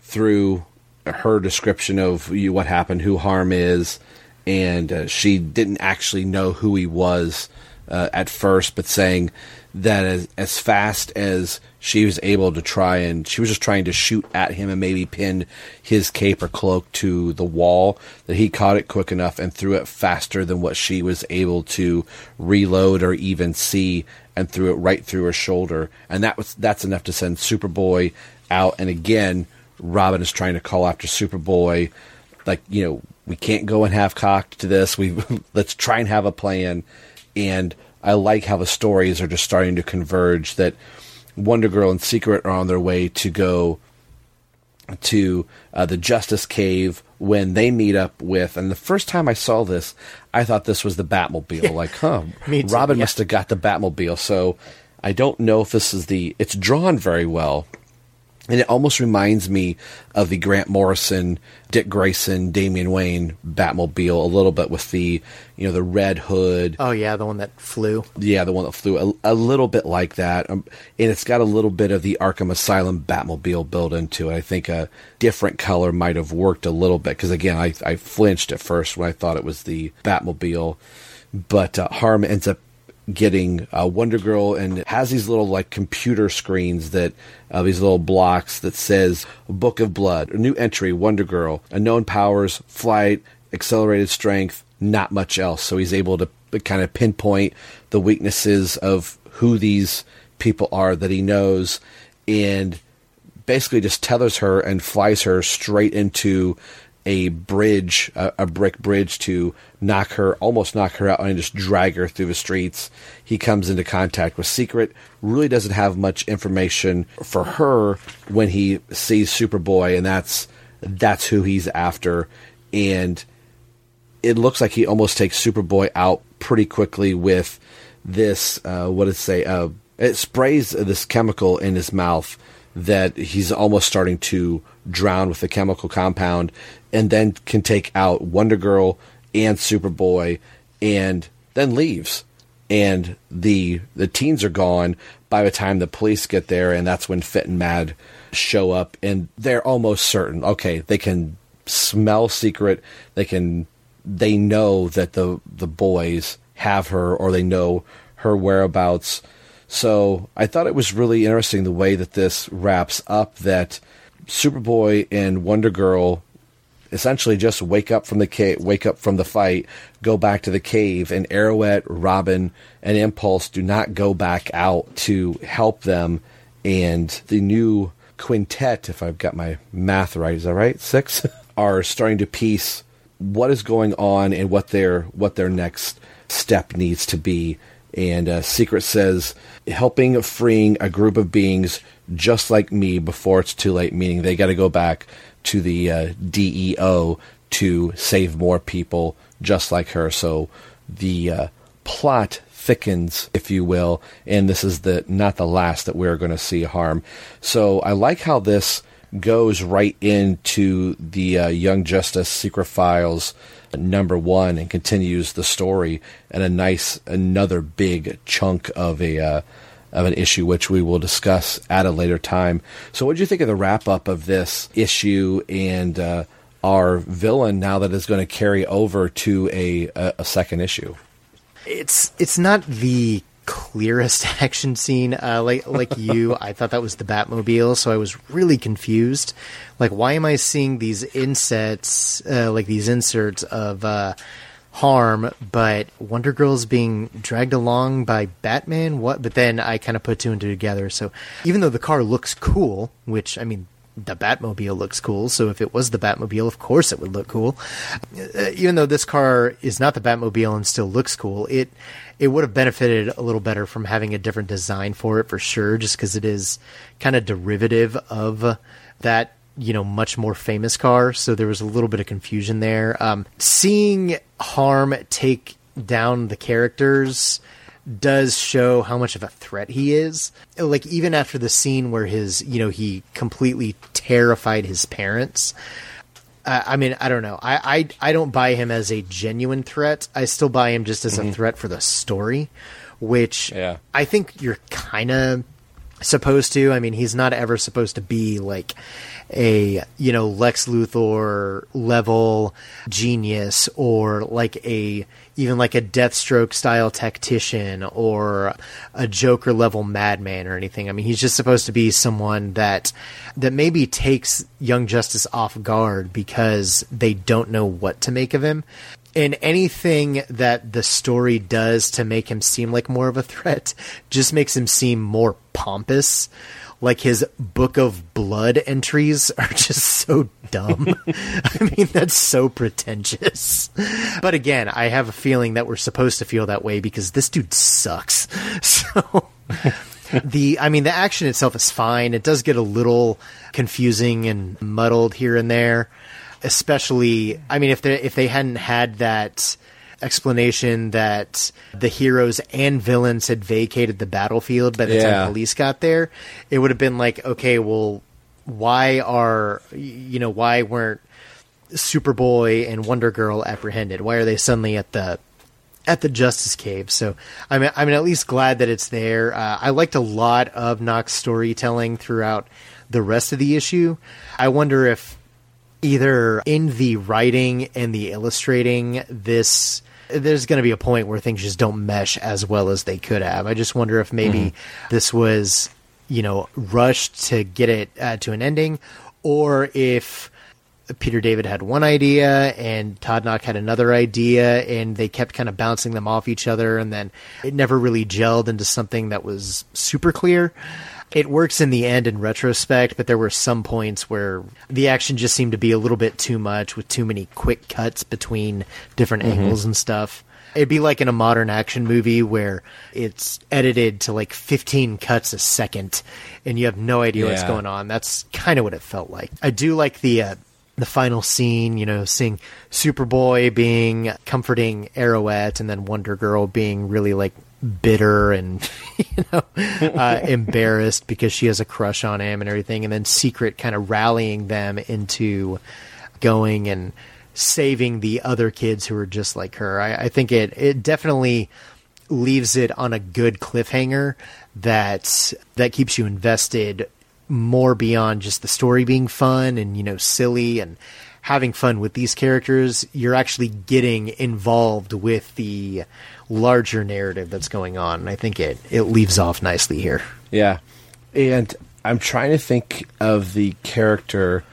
[SPEAKER 7] through her description of you what happened, who Harm is, and uh, she didn't actually know who he was uh, at first, but saying that as as fast as she was able to try and she was just trying to shoot at him and maybe pin his cape or cloak to the wall that he caught it quick enough and threw it faster than what she was able to reload or even see and threw it right through her shoulder. And that was that's enough to send Superboy out. And again Robin is trying to call after Superboy like you know we can't go and half cocked to this. We let's try and have a plan. And I like how the stories are just starting to converge that Wonder Girl and Secret are on their way to go to uh, the Justice Cave when they meet up with. And the first time I saw this, I thought this was the Batmobile. like, huh,
[SPEAKER 14] Me too,
[SPEAKER 7] Robin
[SPEAKER 14] yeah.
[SPEAKER 7] must have got the Batmobile. So I don't know if this is the. It's drawn very well. And it almost reminds me of the Grant Morrison, Dick Grayson, Damian Wayne Batmobile a little bit with the, you know, the red hood.
[SPEAKER 14] Oh yeah, the one that flew.
[SPEAKER 7] Yeah, the one that flew a, a little bit like that, um, and it's got a little bit of the Arkham Asylum Batmobile built into it. I think a different color might have worked a little bit because again, I, I flinched at first when I thought it was the Batmobile, but uh, Harm ends up getting uh, Wonder Girl and has these little like computer screens that uh, these little blocks that says Book of Blood, a new entry, Wonder Girl, unknown powers, flight, accelerated strength, not much else. So he's able to kind of pinpoint the weaknesses of who these people are that he knows and basically just tethers her and flies her straight into a bridge, a, a brick bridge to knock her, almost knock her out and just drag her through the streets. He comes into contact with Secret, really doesn't have much information for her when he sees Superboy, and that's that's who he's after. And it looks like he almost takes Superboy out pretty quickly with this. Uh, what did it say? Uh, it sprays this chemical in his mouth that he's almost starting to drown with the chemical compound, and then can take out Wonder Girl and Superboy, and then leaves. And the the teens are gone by the time the police get there, and that's when Fit and Mad show up, and they're almost certain. Okay, they can smell secret. They can they know that the the boys have her or they know her whereabouts. So I thought it was really interesting the way that this wraps up that Superboy and Wonder Girl essentially just wake up from the ca- wake up from the fight, go back to the cave, and Arrowette, Robin, and Impulse do not go back out to help them. And the new quintet, if I've got my math right, is that right? Six are starting to piece what is going on and what their what their next step needs to be. And uh, Secret says helping freeing a group of beings just like me before it's too late. Meaning they got to go back to the uh, DEO to save more people just like her. So the uh, plot thickens, if you will, and this is the not the last that we're going to see harm. So I like how this goes right into the uh, Young Justice Secret Files number one and continues the story and a nice another big chunk of a uh, of an issue which we will discuss at a later time. So, what do you think of the wrap up of this issue and uh, our villain now that is going to carry over to a, a, a second issue?
[SPEAKER 14] It's it's not the clearest action scene. Uh, like like you, I thought that was the Batmobile, so I was really confused. Like, why am I seeing these insets, uh, like these inserts of uh, harm, but Wonder Girl's being dragged along by Batman? What? But then I kind of put two and two together. So even though the car looks cool, which I mean. the Batmobile looks cool. So if it was the Batmobile, of course it would look cool. Uh, even though this car is not the Batmobile and still looks cool, it it would have benefited a little better from having a different design for it for sure, just because it is kind of derivative of that you know much more famous car. So there was a little bit of confusion there. Um, seeing Harm take down the characters does show how much of a threat he is. Like even after the scene where his, you know, he completely terrified his parents. Uh, I mean, I don't know. I, I I don't buy him as a genuine threat. I still buy him just as a threat for the story, which
[SPEAKER 7] Yeah.
[SPEAKER 14] I think you're kind of supposed to. I mean, he's not ever supposed to be like a you know Lex Luthor level genius or like a even like a Deathstroke style tactician or a Joker level madman or anything. I mean, he's just supposed to be someone that that maybe takes Young Justice off guard because they don't know what to make of him. And anything that the story does to make him seem like more of a threat just makes him seem more pompous. Like his Book of Blood entries are just so dumb. I mean, that's so pretentious. But again, I have a feeling that we're supposed to feel that way because this dude sucks. So the I mean the action itself is fine. It does get a little confusing and muddled here and there. Especially I mean if they if they hadn't had that explanation that the heroes and villains had vacated the battlefield by the
[SPEAKER 7] Yeah.
[SPEAKER 14] time police got there, it would have been like, okay, well, why are you know why weren't Superboy and Wonder Girl apprehended? Why are they suddenly at the at the Justice Cave? So I'm I'm at least glad that it's there. Uh, I liked a lot of Nauck's storytelling throughout the rest of the issue. I wonder if either in the writing and the illustrating this there's going to be a point where things just don't mesh as well as they could have. I just wonder if maybe this was, you know, rushed to get it uh, to an ending, or if Peter David had one idea and Todd Nauck had another idea, and they kept kind of bouncing them off each other, and then it never really gelled into something that was super clear. It works in the end in retrospect, but there were some points where the action just seemed to be a little bit too much with too many quick cuts between different
[SPEAKER 7] Mhm.
[SPEAKER 14] angles and stuff. It'd be like in a modern action movie where it's edited to like 15 cuts a second and you have no idea what's going on. That's kind of what it felt like. I do like the uh, the final scene, you know, seeing Superboy being comforting Arrowette and then Wonder Girl being really like bitter and you know uh, embarrassed because she has a crush on him and everything and then Secret kind of rallying them into going and saving the other kids who are just like her. I, I think it it definitely leaves it on a good cliffhanger that that keeps you invested more beyond just the story being fun and you know silly and having fun with these characters you're actually getting involved with the larger narrative that's going on and i think it it leaves off nicely here
[SPEAKER 7] Yeah. And I'm trying to think of the character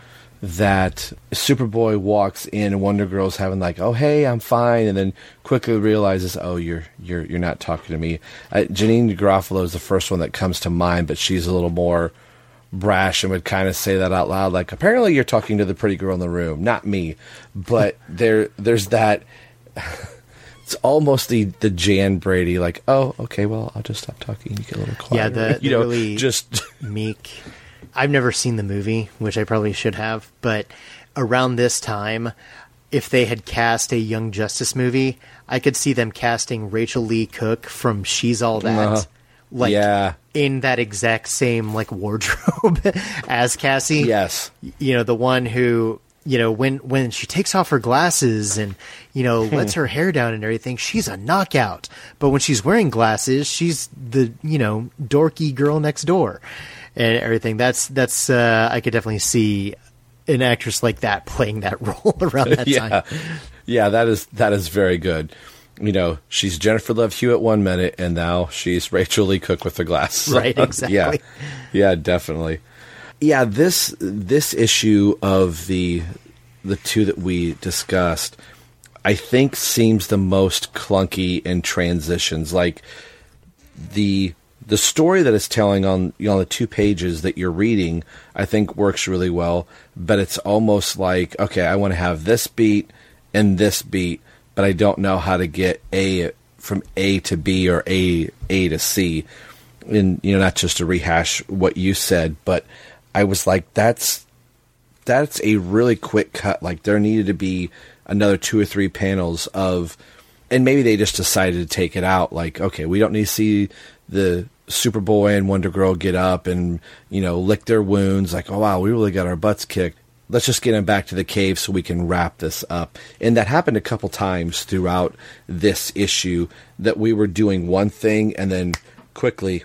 [SPEAKER 7] that Superboy walks in and Wonder Girl's having like, "Oh, hey, I'm fine," and then quickly realizes, "Oh, you're you're you're not talking to me." Uh, Janeane Garofalo is the first one that comes to mind, but she's a little more brash and would kind of say that out loud like apparently you're talking to the pretty girl in the room not me. But there there's that it's almost the the Jan Brady like oh okay well I'll just stop talking you get a little quiet
[SPEAKER 14] yeah the,
[SPEAKER 7] you
[SPEAKER 14] the
[SPEAKER 7] know
[SPEAKER 14] really
[SPEAKER 7] just
[SPEAKER 14] meek i've never seen the movie which i probably should have but around this time if they had cast a young justice movie i could see them casting Rachael Leigh Cook from she's all that.
[SPEAKER 7] Uh-huh.
[SPEAKER 14] like
[SPEAKER 7] yeah
[SPEAKER 14] in that exact same like wardrobe as cassie.
[SPEAKER 7] Yes.
[SPEAKER 14] You know the one who you know when when she takes off her glasses and you know lets her hair down and everything she's a knockout. But when she's wearing glasses she's the you know dorky girl next door and everything. That's that's uh i could definitely see an actress like that playing that role around that
[SPEAKER 7] yeah.
[SPEAKER 14] time.
[SPEAKER 7] Yeah that is that is very good you know she's Jennifer Love Hewitt one minute and now she's Rachael Leigh Cook with the glasses
[SPEAKER 14] Right, exactly.
[SPEAKER 7] yeah yeah definitely yeah this this issue of the the two that we discussed I think seems the most clunky in transitions like the the story that it's telling on you know, on the two pages that you're reading, I think works really well. But it's almost like okay, I want to have this beat and this beat, but I don't know how to get a from A to B or A A to C. And you know, not just to rehash what you said, but I was like, that's that's a really quick cut. Like there needed to be another two or three panels of, and maybe they just decided to take it out. Like, okay, we don't need to see the Superboy and Wonder Girl get up and you know lick their wounds. Like, oh wow, we really got our butts kicked. Let's just get him back to the cave so we can wrap this up. And that happened a couple times throughout this issue that we were doing one thing and then quickly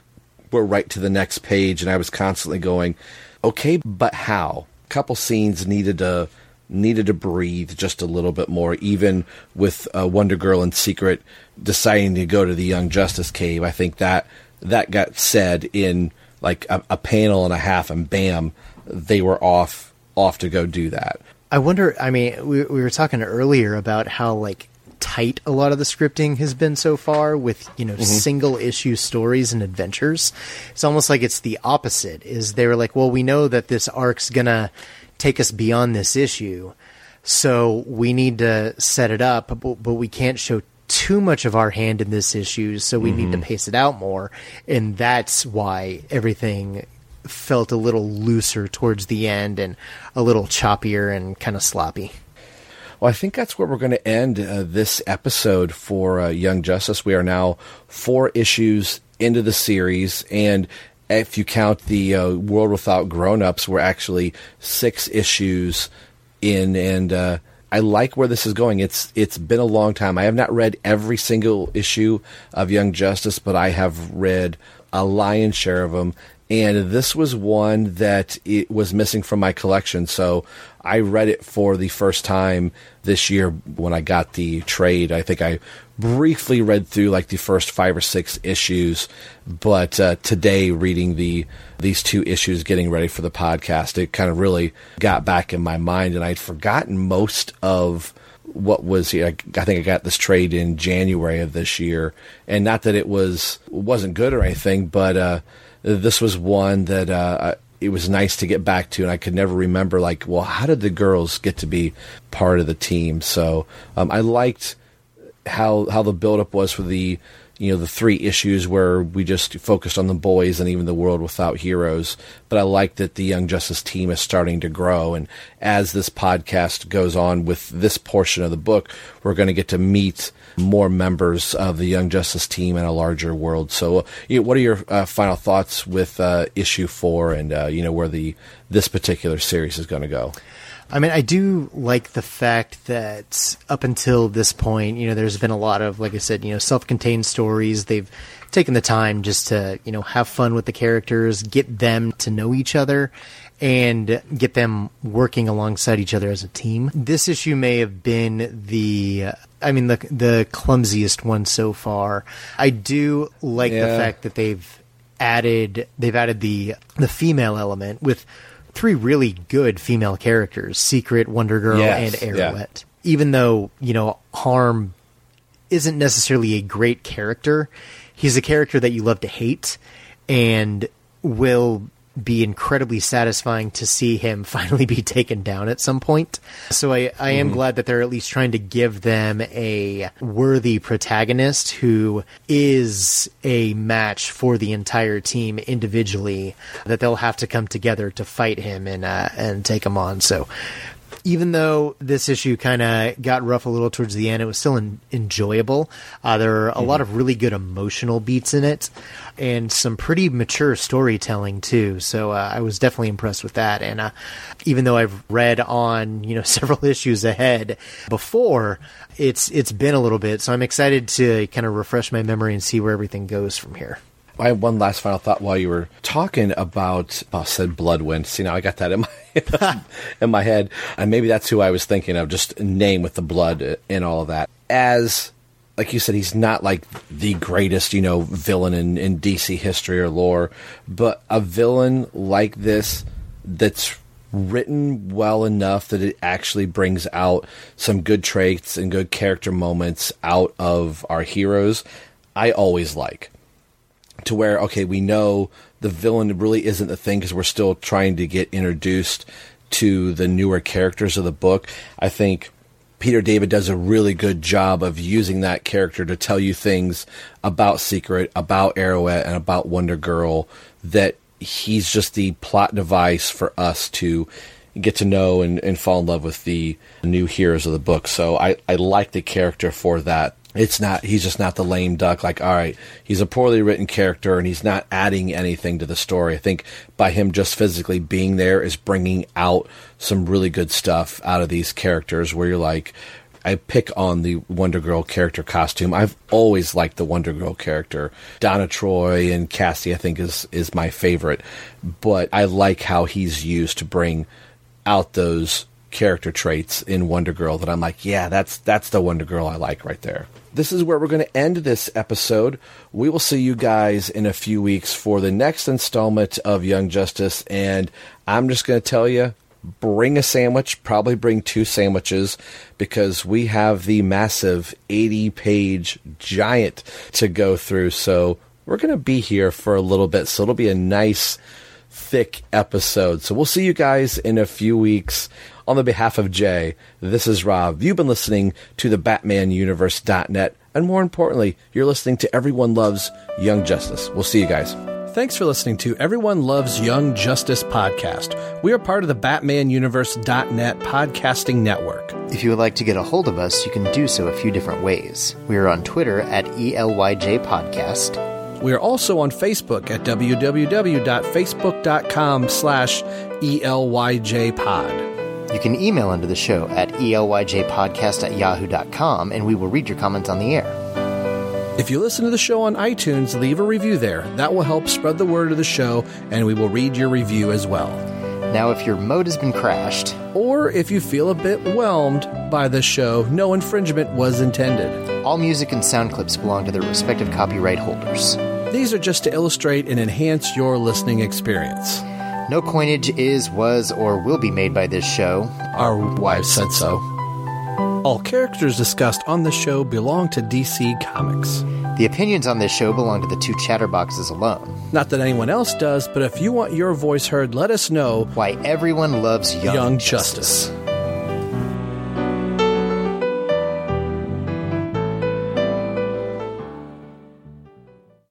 [SPEAKER 7] we're right to the next page. And I was constantly going, okay, but how? A couple scenes needed to needed to breathe just a little bit more. Even with uh, Wonder Girl and Secret deciding to go to the Young Justice cave, I think that that got said in like a, a panel and a half, and bam, they were off off to go do that.
[SPEAKER 14] I wonder. I mean, we we were talking earlier about how like tight a lot of the scripting has been so far with you know
[SPEAKER 7] Mhm.
[SPEAKER 14] single issue stories and adventures. It's almost like it's the opposite. Is they were like, well, we know that this arc's gonna take us beyond this issue, so we need to set it up, but, but we can't show too much of our hand in this issue, so we need to
[SPEAKER 7] Mhm.
[SPEAKER 14] pace it out more, and that's why everything felt a little looser towards the end and a little choppier and kind of sloppy.
[SPEAKER 7] Well, I think that's where we're going to end uh, this episode for uh, Young Justice. We are now four issues into the series, and if you count the uh, World Without Grown Ups, we're actually six issues in, and uh, I like where this is going. It's it's been a long time. I have not read every single issue of Young Justice, but I have read a lion's share of them. And this was one that it was missing from my collection, so I read it for the first time this year when I got the trade. I think I briefly read through like the first five or six issues, but uh, today reading the these two issues, getting ready for the podcast, it kind of really got back in my mind, and I'd forgotten most of what was I think I got this trade in January of this year, and not that it was wasn't good or anything, but uh, this was one that uh, it was nice to get back to, and I could never remember like, well, how did the girls get to be part of the team? So um, I liked how how the buildup was for the you know the three issues where we just focused on the boys and even the world without heroes. But I like that the Young Justice team is starting to grow, and as this podcast goes on with this portion of the book, we're going to get to meet more members of the Young Justice team in a larger world. So, you know, what are your uh, final thoughts with uh, issue four, and uh, you know where the this particular series is going to go?
[SPEAKER 14] I mean, I do like the fact that up until this point, you know, there's been a lot of, like I said, you know, self-contained stories. They've taken the time just to, you know, have fun with the characters, get them to know each other, and get them working alongside each other as a team. This issue may have been the, I mean, the the clumsiest one so far. I do like the fact that they've added they've added the the female element with three really good female characters Secret, Wonder Girl,
[SPEAKER 7] Yes,
[SPEAKER 14] and
[SPEAKER 7] yeah.
[SPEAKER 14] Arrowette. Even though, you know, Harm isn't necessarily a great character, he's a character that you love to hate and will be incredibly satisfying to see him finally be taken down at some point. So I, I am
[SPEAKER 7] Mhm.
[SPEAKER 14] glad that they're at least trying to give them a worthy protagonist who is a match for the entire team individually that they'll have to come together to fight him and uh, and take him on. So even though this issue kind of got rough a little towards the end, it was still en- enjoyable. Uh, there are a lot of really good emotional beats in it, and some pretty mature storytelling too. So uh, I was definitely impressed with that. And uh, even though I've read on you know several issues ahead before, it's it's been a little bit. So I'm excited to kind of refresh my memory and see where everything goes from here.
[SPEAKER 7] I have one last final thought while you were talking about oh, I said Bloodwind. See now I got that in my in my head, and maybe that's who I was thinking of. Just name with the blood and all of that. As like you said, he's not like the greatest, you know, villain in, in DC history or lore, but a villain like this that's written well enough that it actually brings out some good traits and good character moments out of our heroes. I always like to where okay, we know the villain really isn't the thing because we're still trying to get introduced to the newer characters of the book. I think Peter David does a really good job of using that character to tell you things about Secret, about Arrowette, and about Wonder Girl that he's just the plot device for us to get to know and, and fall in love with the new heroes of the book. So I, I like the character for that. It's not he's just not the lame duck like all right, he's a poorly written character and he's not adding anything to the story. I think by him just physically being there is bringing out some really good stuff out of these characters where you're like I pick on the Wonder Girl character costume. I've always liked the Wonder Girl character. Donna Troy and Cassie, I think, is is my favorite. But I like how he's used to bring out those character traits in Wonder Girl that I'm like, yeah, that's that's the Wonder Girl I like right there. This is where we're going to end this episode. We will see you guys in a few weeks for the next installment of Young Justice, and I'm just going to tell you, bring a sandwich, probably bring two sandwiches, because we have the massive 80 page giant to go through. So we're going to be here for a little bit, so it'll be a nice thick episode. So we'll see you guys in a few weeks. On the behalf of Jay, this is Rob. You've been listening to the BatmanUniverse.net, and more importantly, you're listening to Everyone Loves Young Justice. We'll see you guys. Thanks for listening to Everyone Loves Young Justice podcast. We are part of the BatmanUniverse.net podcasting network.
[SPEAKER 14] If you would like to get a hold of us, you can do so a few different ways. We are on Twitter at ELYJ Podcast.
[SPEAKER 7] We are also on Facebook at www.facebook.com slash ELYJpod.
[SPEAKER 14] You can email into the show at elyjpodcast at yahoo.com and we will read your comments on the air.
[SPEAKER 7] If you listen to the show on iTunes, leave a review there. That will help spread the word of the show, and we will read your review as well.
[SPEAKER 14] Now, if your mode has been crashed,
[SPEAKER 7] or if you feel a bit whelmed by the show, no infringement was intended.
[SPEAKER 14] All music and sound clips belong to their respective copyright holders.
[SPEAKER 7] These are just to illustrate and enhance your listening experience.
[SPEAKER 14] No coinage is, was, or will be made by this show.
[SPEAKER 7] Our wives said so. All characters discussed on the show belong to DC Comics.
[SPEAKER 14] The opinions on this show belong to the two chatterboxes alone.
[SPEAKER 7] Not that anyone else does, but if you want your voice heard, let us know
[SPEAKER 14] why everyone loves Young,
[SPEAKER 7] Young Justice.
[SPEAKER 14] Justice.